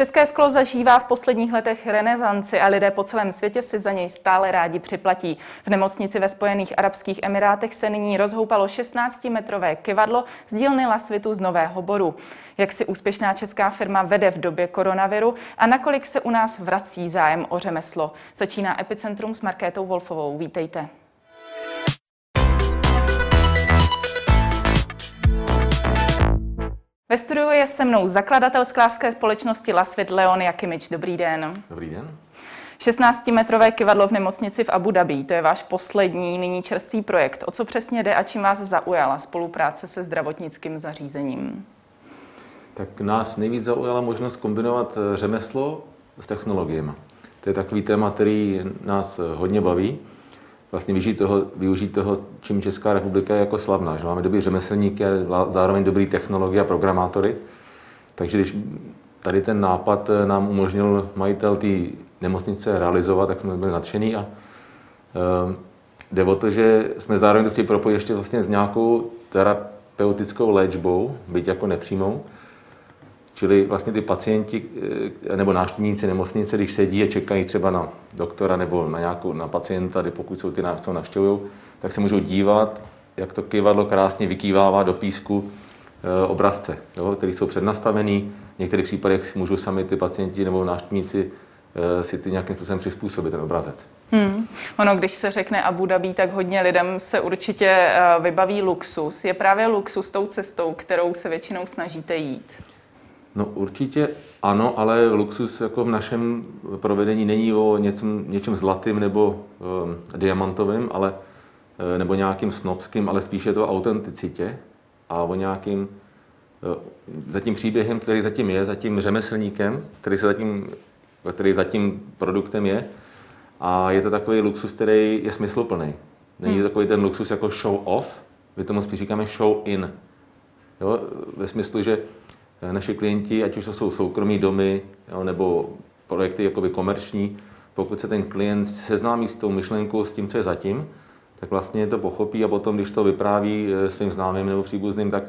České sklo zažívá v posledních letech renesanci a lidé po celém světě si za něj stále rádi připlatí. V nemocnici ve Spojených Arabských Emirátech se nyní rozhoupalo 16-metrové kivadlo z dílny Lasvitu z Nového Boru. Jak si úspěšná česká firma vede v době koronaviru a nakolik se u nás vrací zájem o řemeslo. Začíná Epicentrum s Markétou Wolfovou. Vítejte. Ve studiu je se mnou zakladatel sklářské společnosti Lasvit Leon Jakimič. Dobrý den. Dobrý den. 16-metrové kivadlo v nemocnici v Abu Dhabi, to je váš poslední, nyní čerstvý projekt. O co přesně jde a čím vás zaujala spolupráce se zdravotnickým zařízením? Tak nás nejvíc zaujala možnost kombinovat eh, řemeslo s technologiemi. To je takový téma, který nás eh, hodně baví vlastně využít toho, využít toho, čím Česká republika je jako slavná. Že máme dobrý řemeslníky a zároveň dobrý technologie a programátory. Takže když tady ten nápad eh, nám umožnil majitel té nemocnice realizovat, tak jsme byli nadšení a uh, jde o to, že jsme zároveň to chtěli propojit ještě vlastně s nějakou terapeutickou léčbou, byť jako nepřímou, Čili vlastně ty pacienti eh, nebo návštěvníci nemocnice, když sedí a čekají třeba na doktora nebo na nějakou na pacienta, pokud jsou ty návštěvy navštěvují, tak se můžou dívat, jak to kývadlo krásně vykývává do písku eh, obrazce, jo, které jsou přednastavený. V některých případech si můžou sami ty pacienti nebo návštěvníci eh, si ty nějakým způsobem přizpůsobit ten obrazec. Hmm. Ono, když se řekne Abu Dhabi, tak hodně lidem se určitě vybaví luxus. Je právě luxus tou cestou, kterou se většinou snažíte jít? No určitě ano, ale luxus jako v našem provedení není o něčem, něčem zlatým nebo e, diamantovým, ale, e, nebo nějakým snobským, ale spíše je to o autenticitě a o nějakým e, za tím příběhem, který zatím je, za tím řemeslníkem, který, se zatím, který za tím produktem je. A je to takový luxus, který je smysluplný. Není to hmm. takový ten luxus jako show off, my tomu spíš říkáme show in. Jo? Ve smyslu, že Eh, naši klienti, ať už to jsou soukromí domy jo, nebo projekty jakoby komerční, pokud se ten klient seznámí s tou myšlenkou, s tím, co je zatím, tak vlastně to pochopí a potom, když to vypráví eh, svým známým nebo příbuzným, tak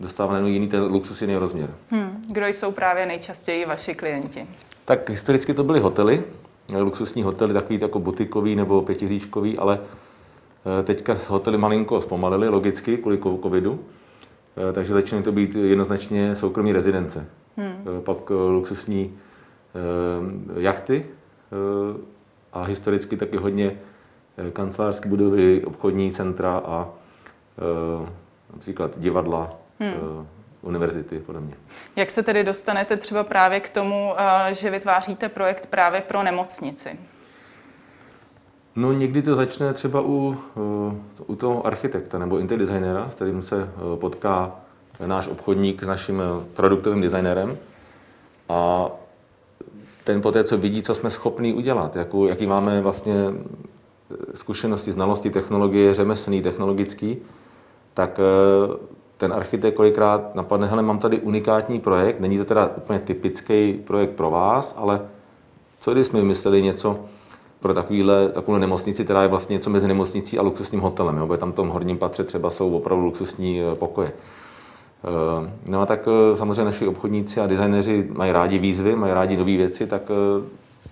dostává najednou jiný ten luxus, jiný rozměr. Hmm. Kdo jsou právě nejčastěji vaši klienti? Tak historicky to byly hotely, luxusní hotely, takový jako butikový nebo pětihříčkový, ale eh, teďka hotely malinko zpomalily, logicky, kvůli covidu. Eh, takže začínají to být jednoznačně soukromí rezidence. Hmm. Eh, pak eh, luxusní jachty a historicky taky hodně kancelářské budovy, obchodní centra a například divadla, hmm. univerzity podobně. Jak se tedy dostanete třeba právě k tomu, že vytváříte projekt právě pro nemocnici? No někdy to začne třeba u, eh, u toho architekta nebo interdesignera, s kterým se eh, potká náš obchodník s naším eh, produktovým designérem. A ten poté, co vidí, co jsme schopni udělat, jakou, jaký máme vlastně zkušenosti, znalosti, technologie, řemeslný, technologický, tak ten architekt kolikrát napadne, hele, mám tady unikátní projekt, není to teda úplně typický projekt pro vás, ale co když jsme vymysleli něco, pro takovýhle, takovou nemocnici, která je vlastně něco mezi nemocnicí a luxusním hotelem. Jo? tam v tom horním patře třeba jsou opravdu luxusní eh, pokoje. Eh, no a tak eh, samozřejmě naši obchodníci a designéři mají rádi výzvy, mají rádi nové věci, tak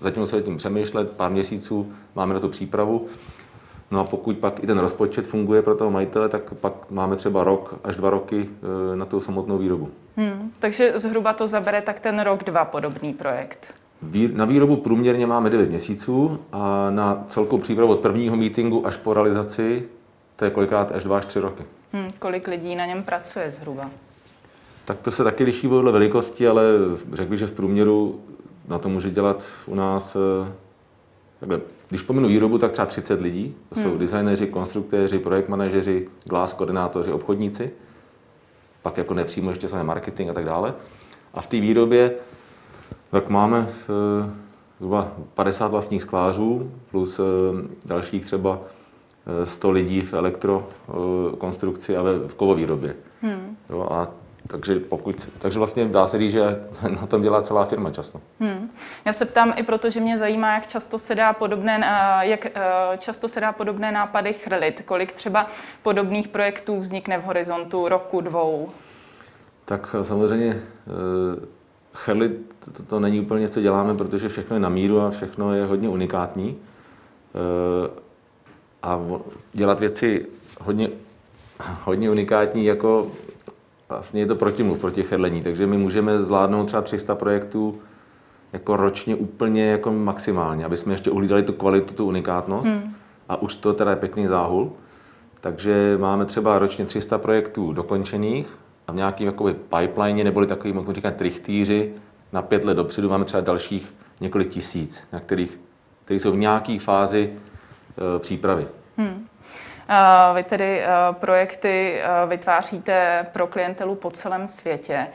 zatím se tím přemýšlet, pár měsíců máme na tu přípravu. No a pokud pak i ten rozpočet funguje pro toho majitele, tak pak máme třeba rok až dva roky na tu samotnou výrobu. Hmm, takže zhruba to zabere tak ten rok, dva podobný projekt. Na výrobu průměrně máme 9 měsíců a na celkou přípravu od prvního meetingu až po realizaci to je kolikrát až 2 až 3 roky. Hmm, kolik lidí na něm pracuje zhruba? Tak to se taky liší podle velikosti, ale řekl bych, že v průměru na to může dělat u nás eh, takhle. Když pominu výrobu, tak třeba 30 lidí. To jsou hmm. designéři, konstruktéři, projekt manažeři, glass koordinátoři, obchodníci. Pak jako nepřímo ještě samé marketing a tak dále. A v té výrobě tak máme eh, zhruba 50 vlastních sklářů plus eh, dalších třeba 100 eh, lidí v elektrokonstrukci a v kovovýrobě. Hmm. Jo, a takže, pokud, takže vlastně dá se říct, že na tom dělá celá firma často. Hmm. Já se ptám i proto, že mě zajímá, jak často se dá podobné, jak často se dá podobné nápady chrylit. Kolik třeba podobných projektů vznikne v horizontu roku, dvou? Tak samozřejmě chrlit to, to není úplně, co děláme, protože všechno je na míru a všechno je hodně unikátní. A dělat věci hodně, hodně unikátní, jako vlastně je to protimluv proti chrlení. Takže my můžeme zvládnout třeba 300 projektů jako ročně úplně jako maximálně, aby jsme ještě uhlídali tu kvalitu, tu unikátnost. Hmm. A už to teda je pěkný záhul. Takže máme třeba ročně 300 projektů dokončených a v nějakým jakoby pipeline, neboli takovým, jak říkáme, trichtýři, na pět let dopředu máme třeba dalších několik tisíc, na kterých, které jsou v nějaké fázi e, přípravy. Hmm. Vy tedy projekty vytváříte pro klientelu po celém světě.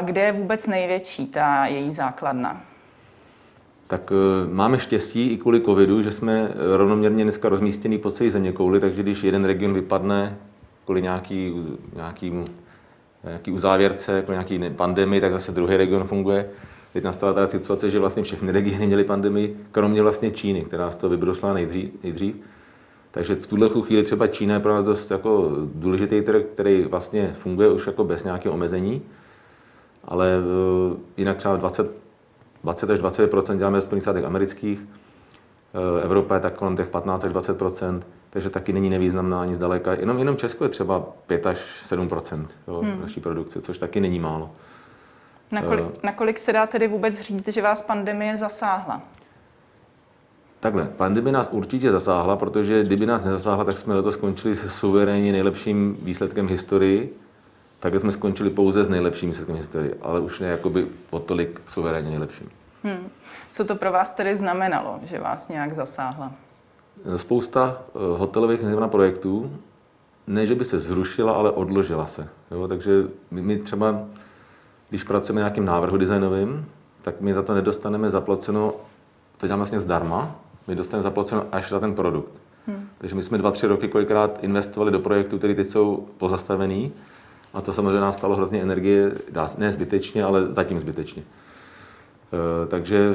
Kde je vůbec největší ta její základna? Tak e, máme štěstí i kvůli covidu, že jsme rovnoměrně dneska rozmístěni po celé země kouli, takže když jeden region vypadne kvůli nějaký, nějaký, nějaký uzávěrce, jako nějaký pandemii, tak zase druhý region funguje. Teď nastala ta situace, že vlastně všechny regiony měly pandemii, kromě vlastně Číny, která z toho vybrosla nejdřív. nejdřív. Takže v tuhle chvíli třeba Čína je pro nás dost jako důležitý trh, který vlastně funguje už jako bez nějakého omezení, ale uh, jinak třeba 20, 20 až 20% děláme ve Spojených státech amerických, uh, Evropa je tak kolem těch 15 až 20 takže taky není nevýznamná ani zdaleka. Jenom, jenom Česko je třeba 5 až 7 jo, hmm. naší produkce, což taky není málo. Nakolik, uh, nakolik se dá tedy vůbec říct, že vás pandemie zasáhla? Takhle, pandemie nás určitě zasáhla, protože kdyby nás nezasáhla, tak jsme to skončili se suverénně nejlepším výsledkem historii. Takhle jsme skončili pouze s nejlepším výsledkem historii, ale už ne jakoby o tolik suverénně nejlepším. Hmm. Co to pro vás tedy znamenalo, že vás nějak zasáhla? Spousta eh, hotelových projektů, ne, že by se zrušila, ale odložila se. Jo? Takže my, my třeba, když pracujeme na nějakým návrhu designovým, tak my za to nedostaneme zaplaceno, to děláme vlastně zdarma, my dostaneme zaplaceno až za ten produkt. Hmm. Takže my jsme dva, tři roky kolikrát investovali do projektů, které teď jsou pozastavený. A to samozřejmě nás stalo hrozně energie, ne zbytečně, ale zatím zbytečně. E, takže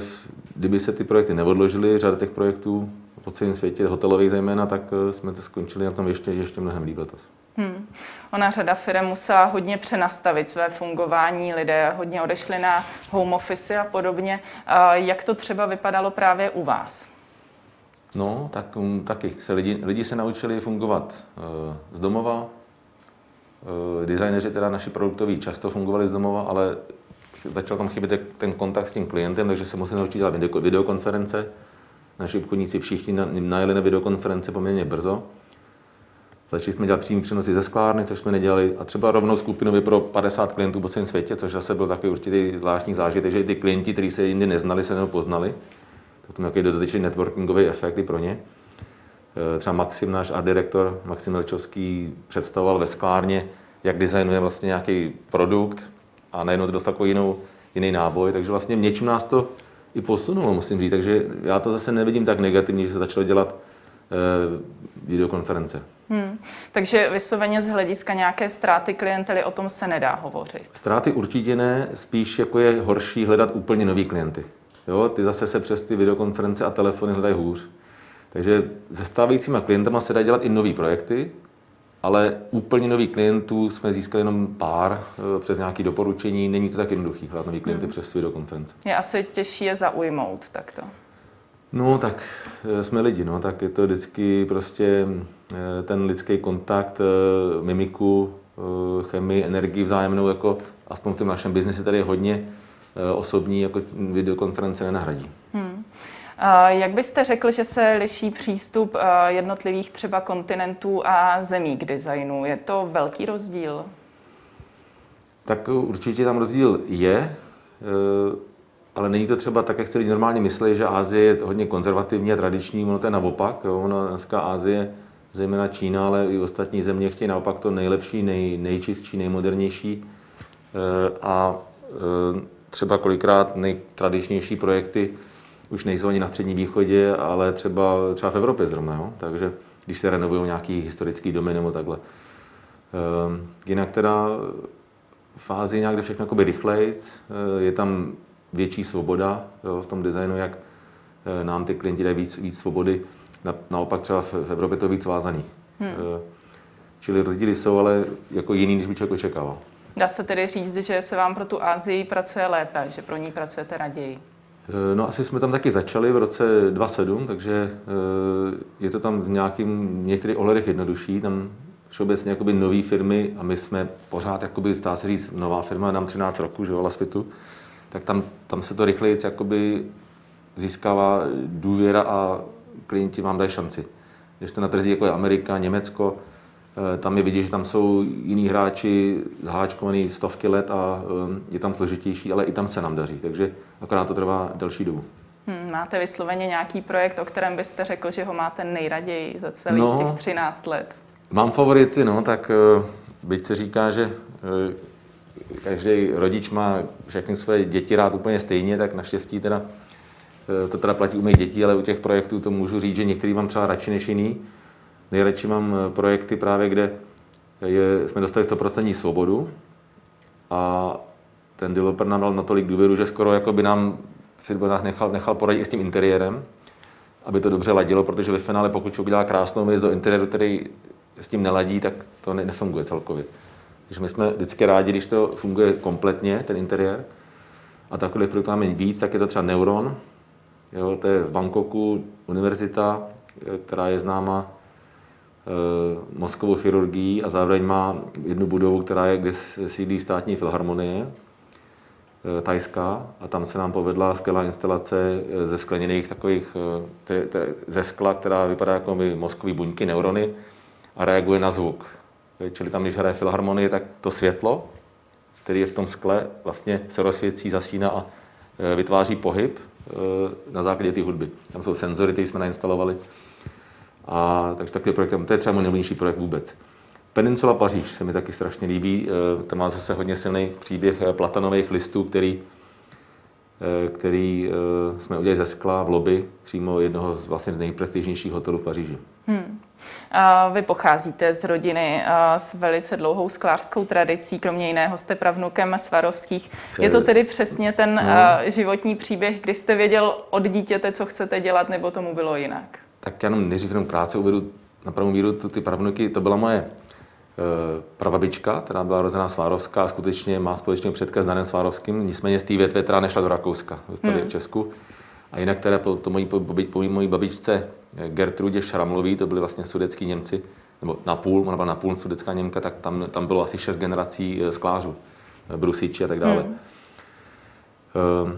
kdyby se ty projekty neodložily, řada těch projektů po celém světě, hotelových zejména, tak e, jsme to skončili na tom ještě, ještě mnohem líp letos. Hmm. Ona řada firm musela hodně přenastavit své fungování, lidé hodně odešli na home office a podobně. Jak to třeba vypadalo právě u vás? No, tak um, taky. Se lidi, lidi se naučili fungovat uh, z domova. Uh, designéři, teda naši produktoví, často fungovali z domova, ale začal tam chybět ten kontakt s tím klientem, takže se museli naučit dělat video, videokonference. Naši obchodníci všichni najeli na videokonference poměrně brzo. Začali jsme dělat přímý přenosy ze sklárny, což jsme nedělali, a třeba rovnou skupinově pro 50 klientů po celém světě, což zase byl takový určitý zvláštní zážitek, že i ty klienti, kteří se jindy neznali, se poznali potom nějaký dodatečný networkingový efekt i pro ně. E, třeba Maxim, náš art direktor, Maxim Melčovský, představoval ve sklárně, jak designuje vlastně nějaký produkt a najednou to dostal jinou, jiný náboj, takže vlastně něčím nás to i posunulo, musím říct, takže já to zase nevidím tak negativně, že se začalo dělat e, videokonference. Hmm. Takže vysloveně z hlediska nějaké ztráty klientely o tom se nedá hovořit. Ztráty určitě ne, spíš jako je horší hledat úplně nový klienty. Jo, ty zase se přes ty videokonference a telefony hledají hůř. Takže se stávajícíma klientama se dá dělat i nové projekty, ale úplně nový klientů jsme získali jenom pár eh, přes nějaké doporučení. Není to tak jednoduchý hledat nový klienty hmm. přes videokonference. Je asi těžší je zaujmout takto. No, tak eh, jsme lidi, no, tak je to vždycky prostě eh, ten lidský kontakt, mimiku, chemii, energii vzájemnou, jako aspoň v tom našem biznisi tady je hodně, osobní jako videokonference nenahradí. Hmm. Jak byste řekl, že se liší přístup eh, jednotlivých třeba kontinentů a zemí k designu? Je to velký rozdíl? Tak určitě tam rozdíl je, eh, ale není to třeba tak, jak se lidi normálně myslí, že Ázie je hodně konzervativní a tradiční, ono to je naopak. Jo. Ono dneska Ázie, zejména Čína, ale i ostatní země chtějí naopak to nejlepší, nej, nejčistší, nejmodernější. A třeba kolikrát nejtradičnější projekty už nejsou ani na středním východě, ale třeba, třeba v Evropě zrovna. Jo? Takže když se renovují nějaký historický domy nebo takhle. Ehm, jinak teda fázi nějak jde všechno jakoby rychlejc, eh, je tam větší svoboda jo, v tom designu, jak eh, nám ty klienti dají víc, víc svobody. Na, naopak třeba v, v Evropě to víc vázaný. Hmm. Eh, čili rozdíly jsou ale jako jiný, než by člověk očekával. Dá se tedy říct, že se vám pro tu Asii pracuje lépe, že pro ní pracujete raději? Eh, no asi jsme tam taky začali v roce 2007, takže eh, je to tam v nějakým, některých ohledech jednodušší. Tam všeobecně jakoby nové firmy a my jsme pořád, jakoby, stá se říct, nová firma, nám 13 roku, že jo, světu, tak tam, tam se to rychleji jakoby získává důvěra a klienti vám dají šanci. Když to na trzích jako je Amerika, Německo, tam je vidět, že tam jsou jiní hráči zháčkovaný stovky let a je tam složitější, ale i tam se nám daří. Takže akorát to trvá delší dobu. Hmm, máte vysloveně nějaký projekt, o kterém byste řekl, že ho máte nejraději za celých no, těch 13 let? Mám favority, no, tak eh, byť se říká, že eh, každý rodič má všechny své děti rád úplně stejně, tak naštěstí teda eh, to teda platí u mých dětí, ale u těch projektů to můžu říct, že některý mám třeba radši než jiný. Nejradši mám projekty právě, kde je, jsme dostali 100% svobodu a ten developer nám dal natolik důvěru, že skoro jako by nám si nás nechal, nechal poradit i s tím interiérem, aby to dobře ladilo, protože ve finále, pokud člověk udělá krásnou věc do interiéru, který s tím neladí, tak to ne, nefunguje celkově. Takže my jsme vždycky rádi, když to funguje kompletně, ten interiér. A takových produktů máme víc, tak je to třeba Neuron. Jo, to je v Bangkoku univerzita, která je známa mozkovou chirurgií a zároveň má jednu budovu, která je, kde sídlí státní filharmonie, e, tajská, a tam se nám povedla skvělá instalace e, ze skleněných takových, te, te, ze skla, která vypadá jako mozkové buňky, neurony, a reaguje na zvuk. Čili tam, když hraje filharmonie, tak to světlo, který je v tom skle, vlastně se rozsvěcí, zasíná a vytváří pohyb na základě té hudby. Tam jsou senzory, které jsme nainstalovali. A takže takový projekt, to je třeba můj nejbližší projekt vůbec. Peninsula Paříž se mi taky strašně líbí. E, to má zase hodně silný příběh platanových listů, který, který jsme udělali ze skla v lobby přímo jednoho z vlastně nejprestižnějších hotelů v Paříži. Hmm. Vy pocházíte z rodiny s velice dlouhou sklářskou tradicí, kromě jiného jste pravnukem Svarovských. Je to eh, tedy přesně ten no. životní příběh, kdy jste věděl od dítěte, co chcete dělat, nebo tomu bylo jinak? Tak já jenom nejdřív jenom krátce uvedu na pravou míru ty pravnuky. To byla moje eh, prababička, která byla rozená Svárovská a skutečně má společného předka s Danem Svárovským, nicméně z té větve, která nešla do Rakouska, zůstali hmm. v Česku. A jinak teda po, to mojí, po, po mojí babičce Gertrudě Šramlový, to byli vlastně sudecký Němci, nebo na půl, ona byla na půl sudecká Němka, tak tam, tam bylo asi šest generací eh, sklářů, eh, brusiči a tak dále. Hmm. Um,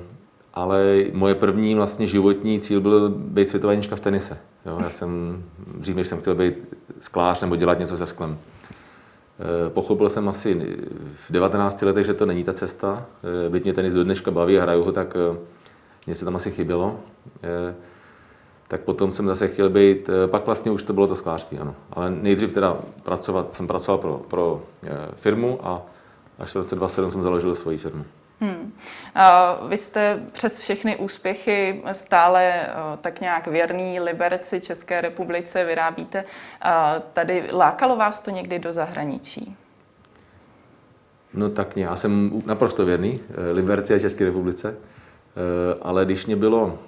ale moje první vlastně životní cíl byl být světová v tenise. Jo, já jsem dřív, než jsem chtěl být sklář nebo dělat něco se sklem. Eh, pochopil jsem asi v 19 letech, že to není ta cesta. Byť mě tenis do dneška baví a hraju ho, tak něco tam asi chybělo tak potom jsem zase chtěl být, eh, pak vlastně už to bylo to sklářství, ano. Ale nejdřív teda pracovat, jsem pracoval pro, pro eh, firmu a až v roce 2007 jsem založil svoji firmu. Hmm. Vy jste přes všechny úspěchy stále eh, tak nějak věrný Liberci České republice vyrábíte. Tady lákalo vás to někdy do zahraničí? No tak já jsem naprosto věrný Liberci a České republice, ale když mě bylo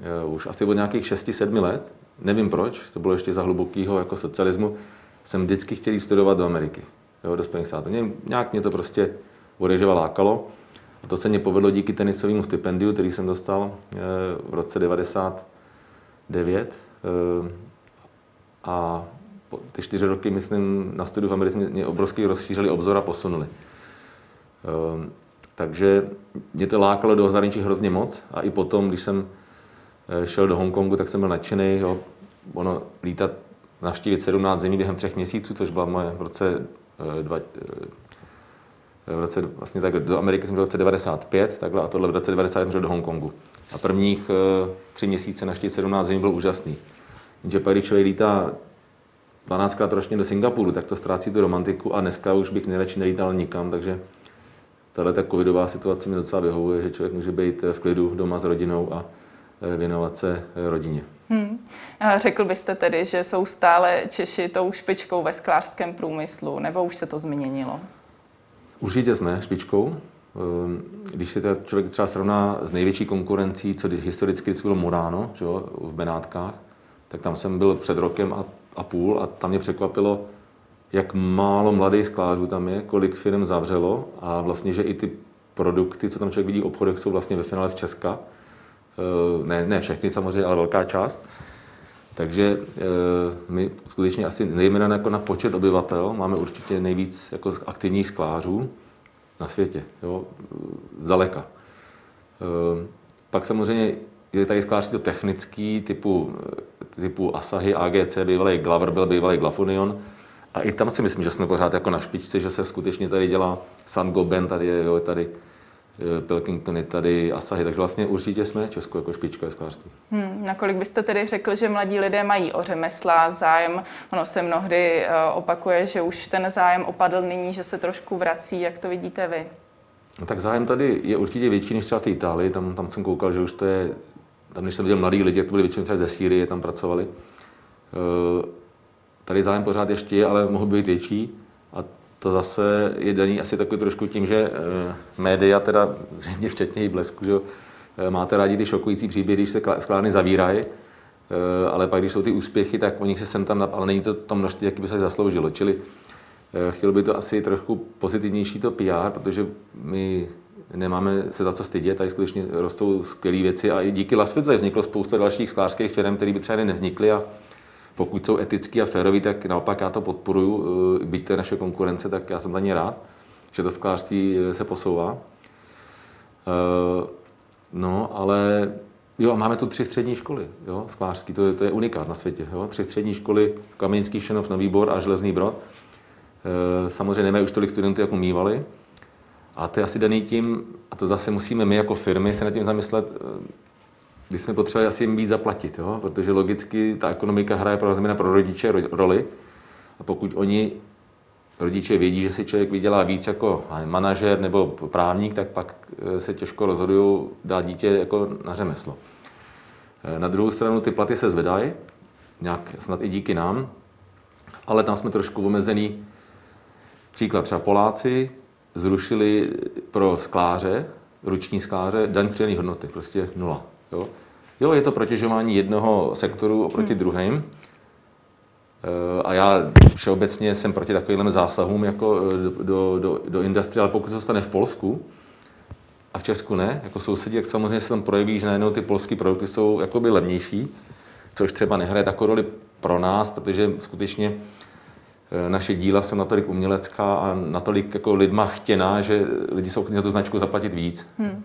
Eh, už asi od nějakých 6-7 let, nevím proč, to bylo ještě za hlubokého jako socialismu, jsem vždycky chtěl studovat do Ameriky, jo, do Spojených států. Nějak mě to prostě odeživa lákalo. To se mě povedlo díky tenisovému stipendiu, který jsem dostal eh, v roce 99. Eh, a ty čtyři roky, myslím, na studiu v Americe mě obrovsky rozšířili obzor a posunuli. Takže mě to lákalo do zahraničí hrozně moc a i potom, když jsem Eh, šel do Hongkongu, tak jsem byl nadšený. Jo. Ono lítat, navštívit 17 zemí během třech měsíců, což byla moje v roce, eh, eh, v roce vlastně tak do Ameriky jsem v roce 95, takhle, a tohle v roce 90 jsem do Hongkongu. A prvních tři měsíce naštívit 17 zemí byl úžasný. Jenže pak, když člověk lítá 12krát ročně do Singapuru, tak to ztrácí tu romantiku a dneska už bych nejradši nelítal nikam, takže tahle ta covidová situace mi docela vyhovuje, že člověk může být v klidu doma s rodinou a Eh, věnovat se eh, rodině. Hmm. A řekl byste tedy, že jsou stále Češi tou špičkou ve sklářském průmyslu, nebo už se to změnilo? Určitě jsme špičkou. Eh, když se člověk třeba srovná s největší konkurencí, co historicky vždycky bylo Murano že jo, v Benátkách, tak tam jsem byl před rokem a, a půl a tam mě překvapilo, jak málo mladých sklářů tam je, kolik firm zavřelo a vlastně, že i ty produkty, co tam člověk vidí v obchodech, jsou vlastně ve finále z Česka. Eh, ne, ne všechny samozřejmě, ale velká část. Takže eh, my skutečně asi nejméně jako na počet obyvatel máme určitě nejvíc jako aktivních sklářů na světě, jo, zdaleka. Eh, pak samozřejmě je tady sklářství technický, typu, typu Asahi, AGC, bývalý Glaver byl bývalý Glafonion. A i tam si myslím, že jsme pořád jako na špičce, že se skutečně tady dělá Sangoben, tady je, jo, tady Eh, Pilkington je tady, Asahi, takže vlastně určitě jsme Česko jako špička sklářství. Hmm, nakolik byste tedy řekl, že mladí lidé mají o řemesla zájem? Ono se mnohdy uh, opakuje, že už ten zájem opadl nyní, že se trošku vrací. Jak to vidíte vy? No, tak zájem tady je určitě větší než třeba v Itálii. Tam, tam jsem koukal, že už to je, tam když jsem viděl mladí lidi, jak to byli většinou třeba ze Sýrie, tam pracovali. Uh, tady zájem pořád ještě je, ale mohl být větší. A to zase je daný asi takový trošku tím, že eh, média, teda zřejmě včetně i blesku, že eh, máte rádi ty šokující příběhy, když se sklárny zavírají, eh, ale pak, když jsou ty úspěchy, tak o nich se sem tam, ale není to to množství, jaký by se zasloužilo. Čili chtěl by to asi trošku pozitivnější to PR, protože my nemáme se za co stydět, tady skutečně rostou skvělé věci a i díky Lasvě vzniklo spousta dalších sklářských firm, které by třeba nevznikly a pokud jsou etický a férový, tak naopak já to podporuji, eh, byť to je naše konkurence, tak já jsem za ně rád, že to sklářství eh, se posouvá. Eh, no, ale jo, máme tu tři střední školy, jo, sklářský, to je, to je unikát na světě, jo, tři střední školy, Kamenický, Šenov, Nový Bor a Železný Brod. Samozřejmě nemají už tolik studentů, jako mývali. A to je asi daný tím, a to zase musíme my jako firmy se nad tím zamyslet, kdy jsme potřebovali asi jim víc zaplatit, jo? protože logicky ta ekonomika hraje pro, znamená pro rodiče roli a pokud oni rodiče vědí, že si člověk vydělá víc jako manažer nebo právník, tak pak eh, se těžko rozhodují dát dítě jako na řemeslo. Eh, na druhou stranu ty platy se zvedají, nějak snad i díky nám, ale tam jsme trošku omezený. Příklad třeba Poláci zrušili pro skláře, ruční skláře, daň přidané hodnoty, prostě nula. Jo? Jo, je to protěžování jednoho sektoru oproti hmm. druhým. Eh, a já všeobecně jsem proti takovým zásahům jako eh, do, do, do industrie, ale pokud se stane v Polsku a v Česku ne, jako sousedí, jak samozřejmě se tam projeví, že najednou ty polské produkty jsou jakoby levnější, což třeba nehraje takovou roli pro nás, protože skutečně eh, naše díla jsou natolik umělecká a natolik jako lidma chtěná, že lidi jsou na tu značku zaplatit víc. Hmm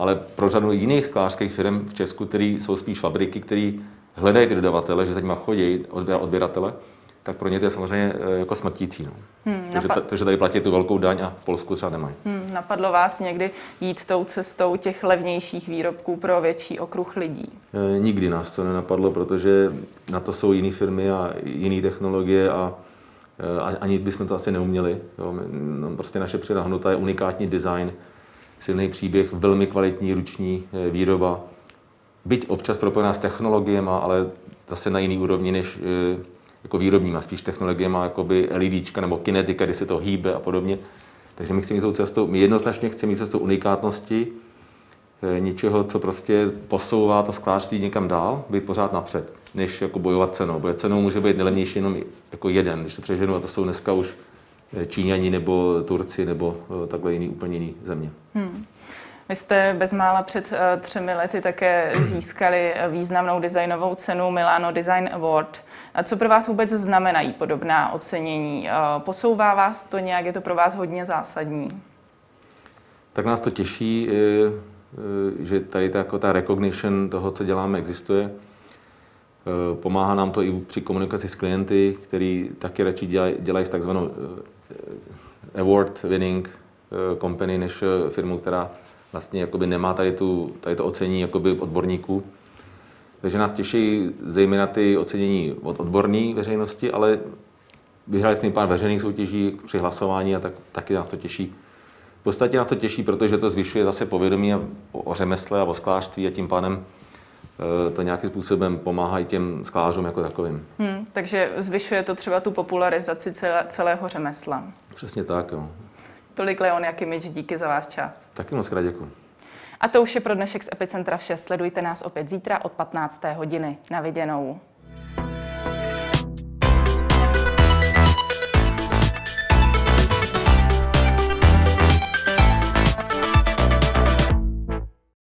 ale pro řadu jiných sklářských firm v Česku, které jsou spíš fabriky, které hledají ty dodavatele, že za nimi chodí odběratele, tak pro ně to je samozřejmě eh, jako smrtící. No. Hmm, takže, napad... takže tady platí tu velkou daň a v Polsku třeba nemají. Hmm, napadlo vás někdy jít tou cestou těch levnějších výrobků pro větší okruh lidí? E, nikdy nás to nenapadlo, protože na to jsou jiné firmy a jiné technologie a e, ani bychom to asi neuměli. Jo. My, no, prostě naše přidaná je unikátní design, silný příběh, velmi kvalitní ruční eh, výroba. Byť občas propojená s technologiemi, ale zase na jiný úrovni než eh, jako výrobníma, spíš technologiemi, jako by LEDčka nebo kinetika, kdy se to hýbe a podobně. Takže my chceme jít tou cestou, my jednoznačně chceme jít cestou unikátnosti, eh, něčeho, co prostě posouvá to sklářství někam dál, být pořád napřed, než jako bojovat cenou. Protože cenou může být nejlevnější jenom jako jeden, když to přeženu, a to jsou dneska už Číňani nebo Turci nebo eh, takhle jiný, úplně jiný země. Hmm. Vy jste bezmála před uh, třemi lety také získali významnou designovou cenu Milano Design Award. A co pro vás vůbec znamenají podobná ocenění? Posouvá vás to nějak? Je to pro vás hodně zásadní? Tak nás to těší, že tady ta, jako ta recognition toho, co děláme, existuje. Pomáhá nám to i při komunikaci s klienty, který taky radši dělají, dělají s takzvanou award winning eh, company než eh, firmu, která vlastně jakoby nemá tady, tu, tady to ocenění jakoby odborníků. Takže nás těší zejména ty ocenění od odborné veřejnosti, ale vyhráli jsme pár veřejných soutěží při hlasování a tak, taky nás to těší. V podstatě nás to těší, protože to zvyšuje zase povědomí o, řemesle a o sklářství a tím pádem Eh, to nějakým způsobem pomáhá i těm sklářům jako takovým. Hmm, takže zvyšuje to třeba tu popularizaci celé, celého řemesla. Přesně tak, jo. Tolik Leon Jakimič, díky za váš čas. Taky moc krát děkuji. A to už je pro dnešek z Epicentra vše. Sledujte nás opět zítra od 15. hodiny. Na viděnou.